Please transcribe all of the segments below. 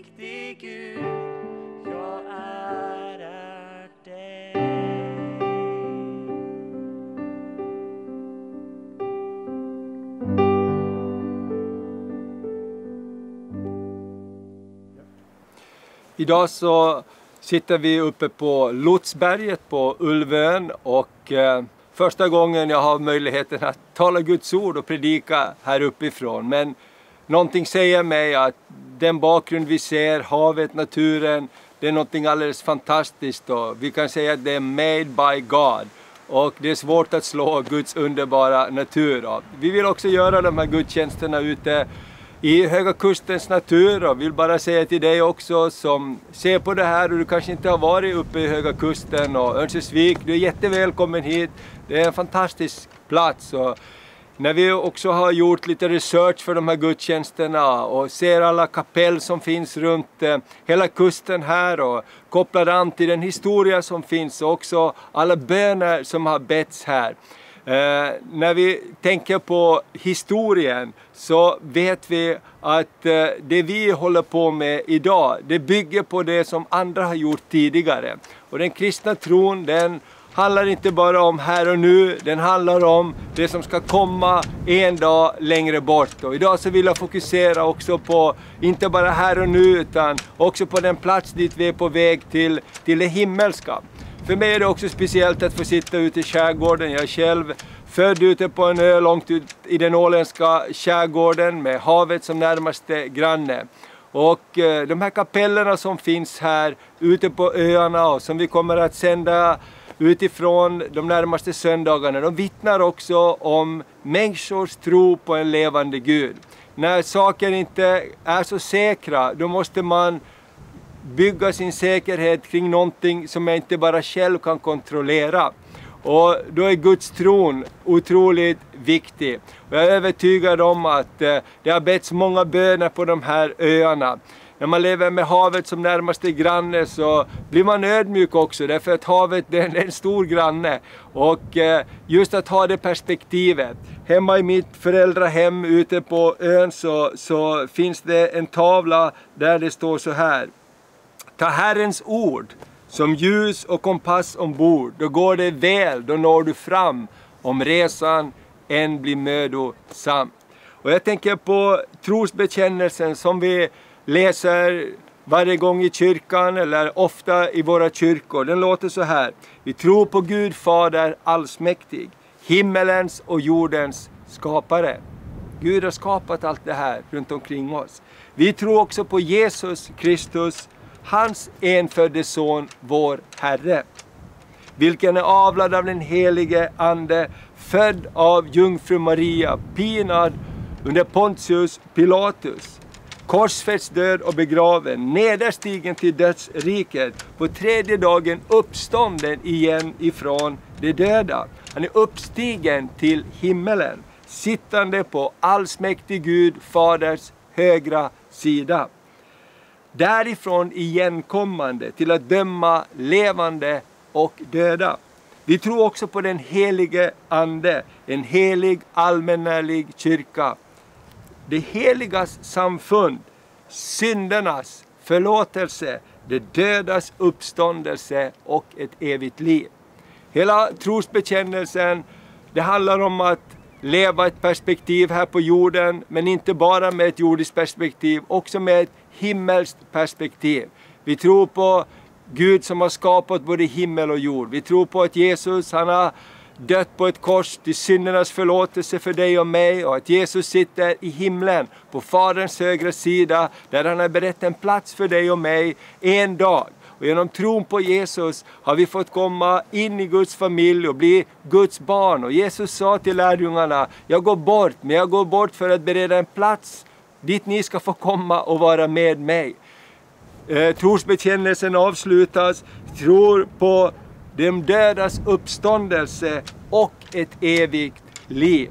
mäktig Gud, jag ärar dig. Idag så sitter vi uppe på Lotsberget på Ulvön och eh, första gången jag har möjligheten att tala Guds ord och predika här uppifrån. Men någonting säger mig att den bakgrund vi ser, havet, naturen, det är någonting alldeles fantastiskt och vi kan säga att det är made by God. Och det är svårt att slå Guds underbara natur av. Vi vill också göra de här gudstjänsterna ute i Höga Kustens natur och vill bara säga till dig också som ser på det här och du kanske inte har varit uppe i Höga Kusten och Örnsköldsvik, du är jättevälkommen hit. Det är en fantastisk plats. Och när vi också har gjort lite research för de här gudstjänsterna och ser alla kapell som finns runt eh, hela kusten här och kopplar an till den historia som finns och också alla böner som har betts här. Eh, när vi tänker på historien så vet vi att eh, det vi håller på med idag, det bygger på det som andra har gjort tidigare. Och den kristna tron, den handlar inte bara om här och nu, den handlar om det som ska komma en dag längre bort. Och idag så vill jag fokusera också på, inte bara här och nu, utan också på den plats dit vi är på väg till, till det himmelska. För mig är det också speciellt att få sitta ute i skärgården. Jag är själv född ute på en ö långt ut i den åländska skärgården med havet som närmaste granne. Och eh, de här kapellerna som finns här ute på öarna och som vi kommer att sända utifrån de närmaste söndagarna, de vittnar också om människors tro på en levande Gud. När saker inte är så säkra, då måste man bygga sin säkerhet kring någonting som jag inte bara själv kan kontrollera. Och då är Guds tron otroligt viktig. Och jag är övertygad om att eh, det har betts många böner på de här öarna. När man lever med havet som närmaste granne så blir man ödmjuk också därför att havet det är en stor granne. Och eh, just att ha det perspektivet. Hemma i mitt föräldrahem ute på ön så, så finns det en tavla där det står så här. Ta Herrens ord som ljus och kompass ombord, då går det väl, då når du fram, om resan än blir mödosam. Och jag tänker på trosbekännelsen som vi läser varje gång i kyrkan eller ofta i våra kyrkor. Den låter så här. Vi tror på Gud Fader allsmäktig, himmelens och jordens skapare. Gud har skapat allt det här runt omkring oss. Vi tror också på Jesus Kristus, hans enfödde son, vår Herre. Vilken är avlad av den helige Ande, född av jungfru Maria, pinad under Pontius Pilatus korsfäst, död och begraven, nederstigen till dödsriket, på tredje dagen uppstånden igen ifrån de döda. Han är uppstigen till himmelen, sittande på allsmäktig Gud, Faders högra sida. Därifrån igenkommande till att döma levande och döda. Vi tror också på den helige Ande, en helig allmännärlig kyrka det heligas samfund, syndernas förlåtelse, det dödas uppståndelse och ett evigt liv. Hela trosbekännelsen, det handlar om att leva ett perspektiv här på jorden, men inte bara med ett jordiskt perspektiv, också med ett himmelskt perspektiv. Vi tror på Gud som har skapat både himmel och jord. Vi tror på att Jesus, han har dött på ett kors till syndernas förlåtelse för dig och mig och att Jesus sitter i himlen på Faderns högra sida där han har berett en plats för dig och mig en dag. Och genom tron på Jesus har vi fått komma in i Guds familj och bli Guds barn. Och Jesus sa till lärjungarna, jag går bort, men jag går bort för att bereda en plats dit ni ska få komma och vara med mig. Eh, trosbekännelsen avslutas, tror på de dödas uppståndelse och ett evigt liv.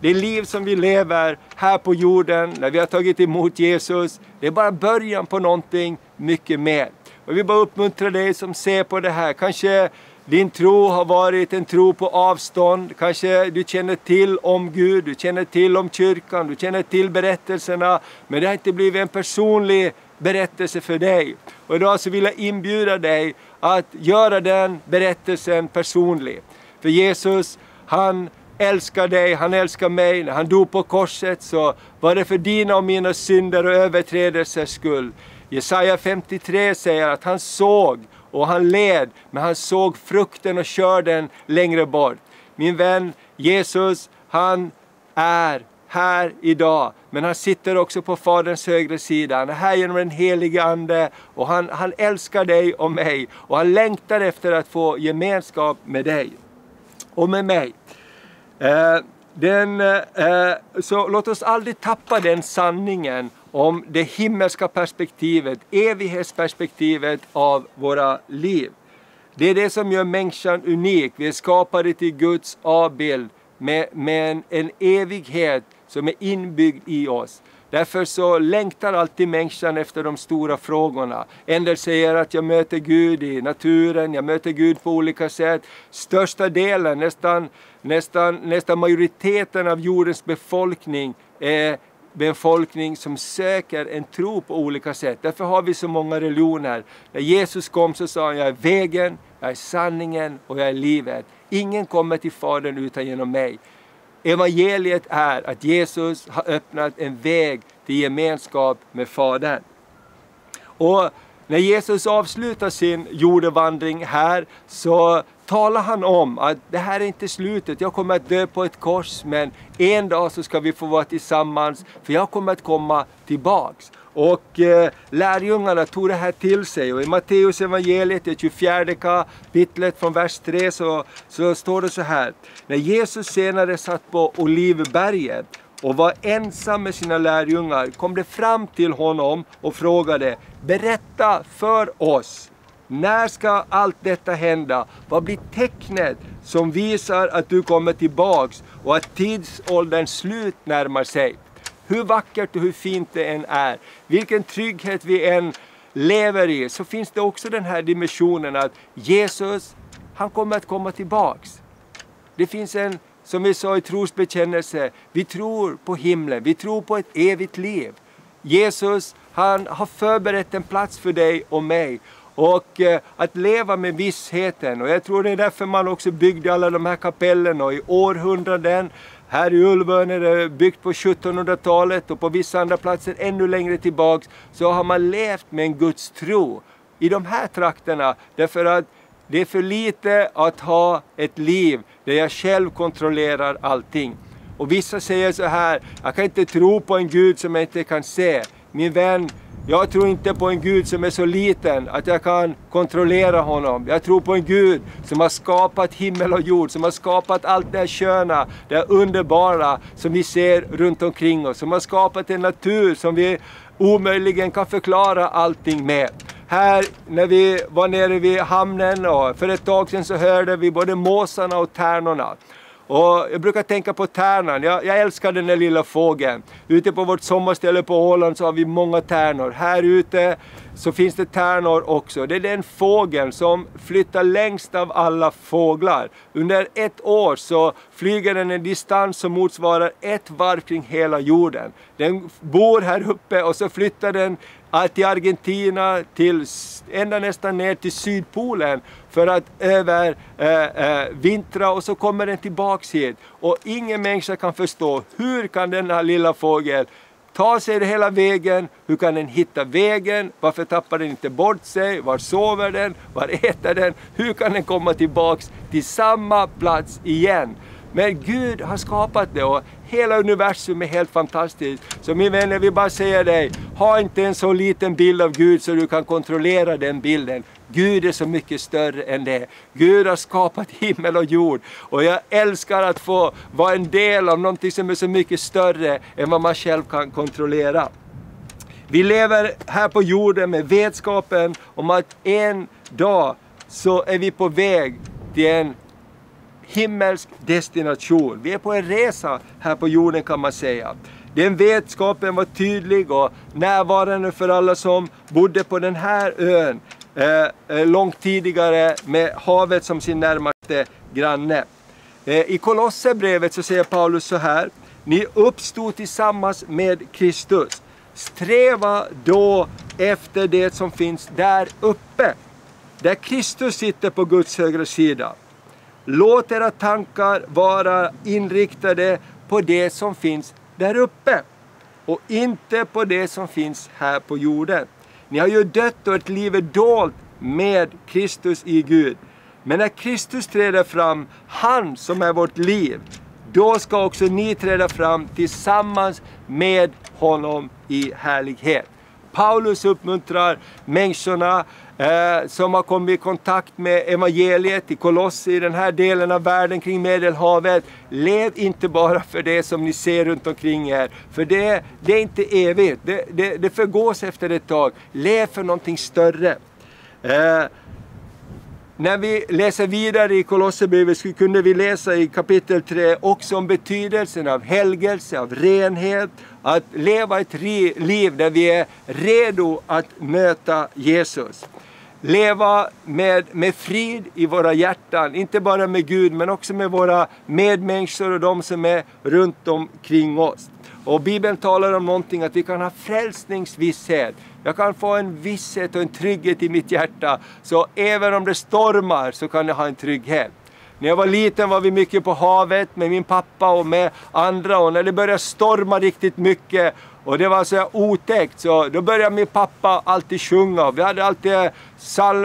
Det liv som vi lever här på jorden, när vi har tagit emot Jesus, det är bara början på någonting mycket mer. Och vill bara uppmuntra dig som ser på det här. Kanske din tro har varit en tro på avstånd. Kanske du känner till om Gud, du känner till om kyrkan, du känner till berättelserna. Men det har inte blivit en personlig berättelse för dig. Och idag så vill jag inbjuda dig att göra den berättelsen personlig. För Jesus, han älskar dig, han älskar mig. När han dog på korset så var det för dina och mina synder och överträdelsers skull. Jesaja 53 säger att han såg och han led, men han såg frukten och körden längre bort. Min vän Jesus, han är här idag. Men han sitter också på Faderns högra sida. Han är här genom den helige Ande och han, han älskar dig och mig. Och han längtar efter att få gemenskap med dig och med mig. Eh, den, eh, så låt oss aldrig tappa den sanningen om det himmelska perspektivet, evighetsperspektivet av våra liv. Det är det som gör människan unik. Vi är skapade till Guds avbild med, med en, en evighet som är inbyggd i oss. Därför så längtar alltid människan efter de stora frågorna. En del säger att jag möter Gud i naturen, jag möter Gud på olika sätt. Största delen, nästan, nästan, nästan majoriteten av jordens befolkning är befolkning som söker en tro på olika sätt. Därför har vi så många religioner. När Jesus kom så sa han, jag är vägen, jag är sanningen och jag är livet. Ingen kommer till Fadern utan genom mig. Evangeliet är att Jesus har öppnat en väg till gemenskap med Fadern. Och när Jesus avslutar sin jordevandring här så talar han om att det här är inte slutet. Jag kommer att dö på ett kors men en dag så ska vi få vara tillsammans för jag kommer att komma tillbaks. Och eh, lärjungarna tog det här till sig och i Matteus evangeliet, det 24 kapitlet från vers 3 så, så står det så här. När Jesus senare satt på Olivberget och var ensam med sina lärjungar kom det fram till honom och frågade Berätta för oss, när ska allt detta hända? Vad blir tecknet som visar att du kommer tillbaks och att tidsålderns slut närmar sig? Hur vackert och hur fint det än är, vilken trygghet vi än lever i, så finns det också den här dimensionen att Jesus, han kommer att komma tillbaks. Det finns en, som vi sa i trosbekännelse, vi tror på himlen, vi tror på ett evigt liv. Jesus, han har förberett en plats för dig och mig. Och eh, att leva med vissheten, och jag tror det är därför man också byggde alla de här kapellen och i århundraden här i Ulvön är det byggt på 1700-talet och på vissa andra platser ännu längre tillbaks så har man levt med en Guds tro i de här trakterna därför att det är för lite att ha ett liv där jag själv kontrollerar allting. Och vissa säger så här, jag kan inte tro på en Gud som jag inte kan se. Min vän, jag tror inte på en Gud som är så liten att jag kan kontrollera honom. Jag tror på en Gud som har skapat himmel och jord, som har skapat allt det här sköna, det här underbara som vi ser runt omkring oss, som har skapat en natur som vi omöjligen kan förklara allting med. Här när vi var nere vid hamnen och för ett tag sedan så hörde vi både måsarna och tärnorna. Och jag brukar tänka på tärnan, jag, jag, älskar den där lilla fågeln. Ute på vårt sommarställe på Åland så har vi många tärnor. Här ute så finns det tärnor också. Det är den fågeln som flyttar längst av alla fåglar. Under ett år så flyger den en distans som motsvarar ett varv kring hela jorden. Den bor här uppe och så flyttar den till Argentina, till, ända nästan ner till Sydpolen för att över äh, äh, vintra och så kommer den tillbaks hit. Och ingen människa kan förstå hur kan denna lilla fågel ta sig hela vägen, hur kan den hitta vägen, varför tappar den inte bort sig, var sover den, var äter den, hur kan den komma tillbaks till samma plats igen? Men Gud har skapat det och hela universum är helt fantastiskt. Så min vän, jag vill bara säga dig, ha inte en så liten bild av Gud så du kan kontrollera den bilden. Gud är så mycket större än det. Gud har skapat himmel och jord. Och jag älskar att få vara en del av någonting som är så mycket större än vad man själv kan kontrollera. Vi lever här på jorden med vetskapen om att en dag så är vi på väg till en himmelsk destination. Vi är på en resa här på jorden kan man säga. Den vetskapen var tydlig och närvarande för alla som bodde på den här ön eh, eh, långt tidigare med havet som sin närmaste granne. Eh, I Kolosserbrevet så säger Paulus så här, ni uppstod tillsammans med Kristus. Sträva då efter det som finns där uppe, där Kristus sitter på Guds högra sida. Låt era tankar vara inriktade på det som finns där uppe och inte på det som finns här på jorden. Ni har ju dött och ett liv är dolt med Kristus i Gud. Men när Kristus träder fram, han som är vårt liv, då ska också ni träda fram tillsammans med honom i härlighet. Paulus uppmuntrar människorna eh, som har kommit i kontakt med evangeliet i Kolossi, i den här delen av världen kring Medelhavet. Lev inte bara för det som ni ser runt omkring er, för det, det är inte evigt. Det, det, det förgås efter ett tag. Lev för någonting större. Eh, när vi läser vidare i Kolosserbrevet så kunde vi läsa i kapitel 3 också om betydelsen av helgelse, av renhet, att leva ett liv där vi är redo att möta Jesus. Leva med, med frid i våra hjärtan, inte bara med Gud men också med våra medmänniskor och de som är runt omkring oss. Och Bibeln talar om någonting att vi kan ha frälsningsvisshet. Jag kan få en visshet och en trygghet i mitt hjärta. Så även om det stormar så kan jag ha en trygghet. När jag var liten var vi mycket på havet med min pappa och med andra och när det började storma riktigt mycket och det var så otäckt så då började min pappa alltid sjunga. Vi hade alltid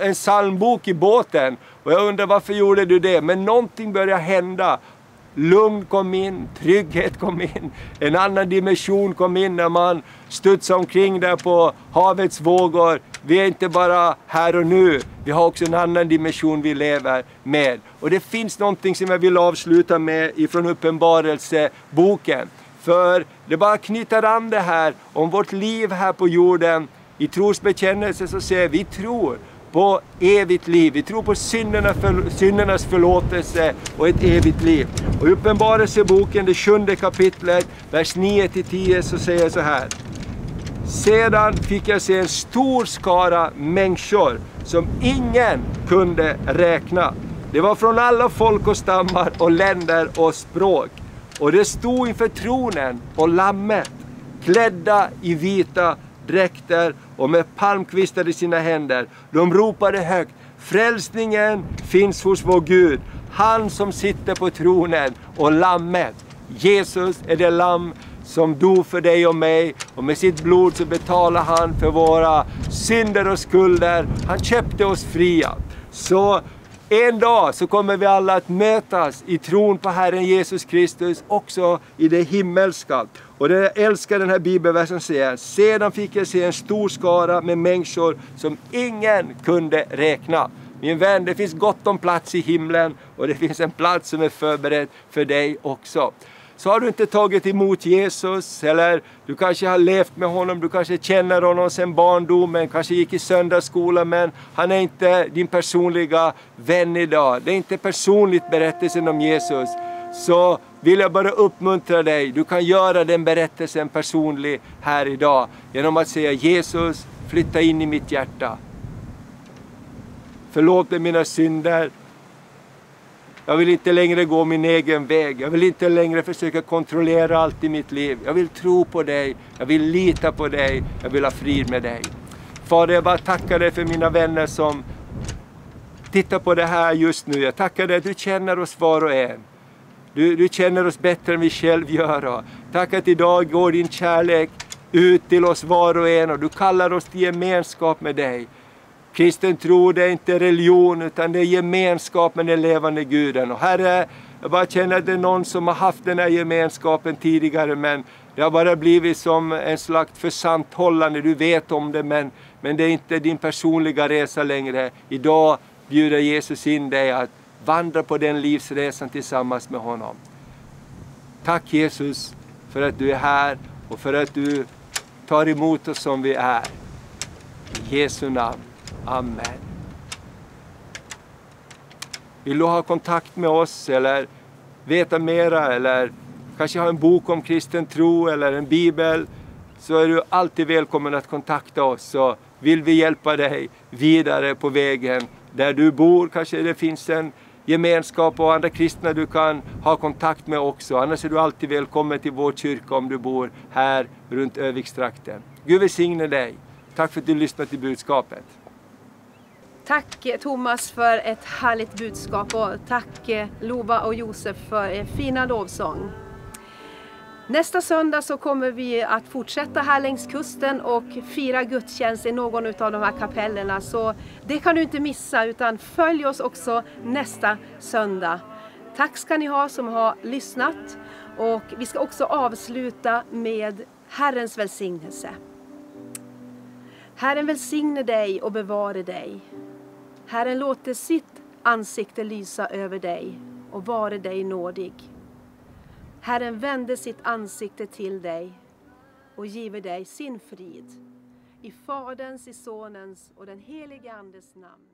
en psalmbok i båten och jag undrar varför gjorde du det? Men någonting började hända Lugn kom in, trygghet kom in, en annan dimension kom in när man studsade omkring där på havets vågor. Vi är inte bara här och nu, vi har också en annan dimension vi lever med. Och det finns någonting som jag vill avsluta med ifrån Uppenbarelseboken. För det bara knyter an det här om vårt liv här på jorden. I trosbekännelse så säger vi tror på evigt liv. Vi tror på synderna för, syndernas förlåtelse och ett evigt liv. Och i Uppenbarelseboken, det sjunde kapitlet, vers 9-10 så säger jag så här. Sedan fick jag se en stor skara människor som ingen kunde räkna. Det var från alla folk och stammar och länder och språk. Och det stod inför tronen och lammet, klädda i vita dräkter och med palmkvistar i sina händer. De ropade högt, frälsningen finns hos vår Gud, han som sitter på tronen och lammet. Jesus är det lamm som dog för dig och mig och med sitt blod så betalar han för våra synder och skulder. Han köpte oss fria. Så en dag så kommer vi alla att mötas i tron på Herren Jesus Kristus, också i det himmelska. Och det jag älskar den här bibelversen säger, sedan fick jag se en stor skara med människor som ingen kunde räkna. Min vän, det finns gott om plats i himlen och det finns en plats som är förberedd för dig också. Så har du inte tagit emot Jesus eller du kanske har levt med honom, du kanske känner honom sedan barndomen, kanske gick i söndagsskola men han är inte din personliga vän idag. Det är inte personligt berättelsen om Jesus. Så vill jag bara uppmuntra dig, du kan göra den berättelsen personlig här idag genom att säga Jesus, flytta in i mitt hjärta. Förlåt mig mina synder. Jag vill inte längre gå min egen väg. Jag vill inte längre försöka kontrollera allt i mitt liv. Jag vill tro på dig. Jag vill lita på dig. Jag vill ha frid med dig. Fader, jag bara tackar dig för mina vänner som tittar på det här just nu. Jag tackar dig att du känner oss var och en. Du, du känner oss bättre än vi själv gör. Tack att idag går din kärlek ut till oss var och en och du kallar oss till gemenskap med dig. Kristen tro det är inte religion utan det är gemenskap med den levande guden. Och Herre, jag bara känner att det är någon som har haft den här gemenskapen tidigare men det har bara blivit som en slags försanthållande. Du vet om det men, men det är inte din personliga resa längre. Idag bjuder Jesus in dig att vandra på den livsresan tillsammans med honom. Tack Jesus för att du är här och för att du tar emot oss som vi är. I Jesu namn. Amen. Vill du ha kontakt med oss eller veta mera eller kanske ha en bok om kristen tro eller en bibel så är du alltid välkommen att kontakta oss så vill vi hjälpa dig vidare på vägen där du bor. Kanske det finns en gemenskap och andra kristna du kan ha kontakt med också. Annars är du alltid välkommen till vår kyrka om du bor här runt Övikstrakten. Gud välsigne dig. Tack för att du lyssnade till budskapet. Tack Thomas för ett härligt budskap och tack Lova och Josef för er fina lovsång. Nästa söndag så kommer vi att fortsätta här längs kusten och fira gudstjänst i någon av de här kapellerna. Så det kan du inte missa utan följ oss också nästa söndag. Tack ska ni ha som har lyssnat och vi ska också avsluta med Herrens välsignelse. Herren välsigne dig och bevare dig. Herren låter sitt ansikte lysa över dig och vare dig nådig. Herren vände sitt ansikte till dig och giver dig sin frid. I Faderns, i Sonens och den helige Andes namn.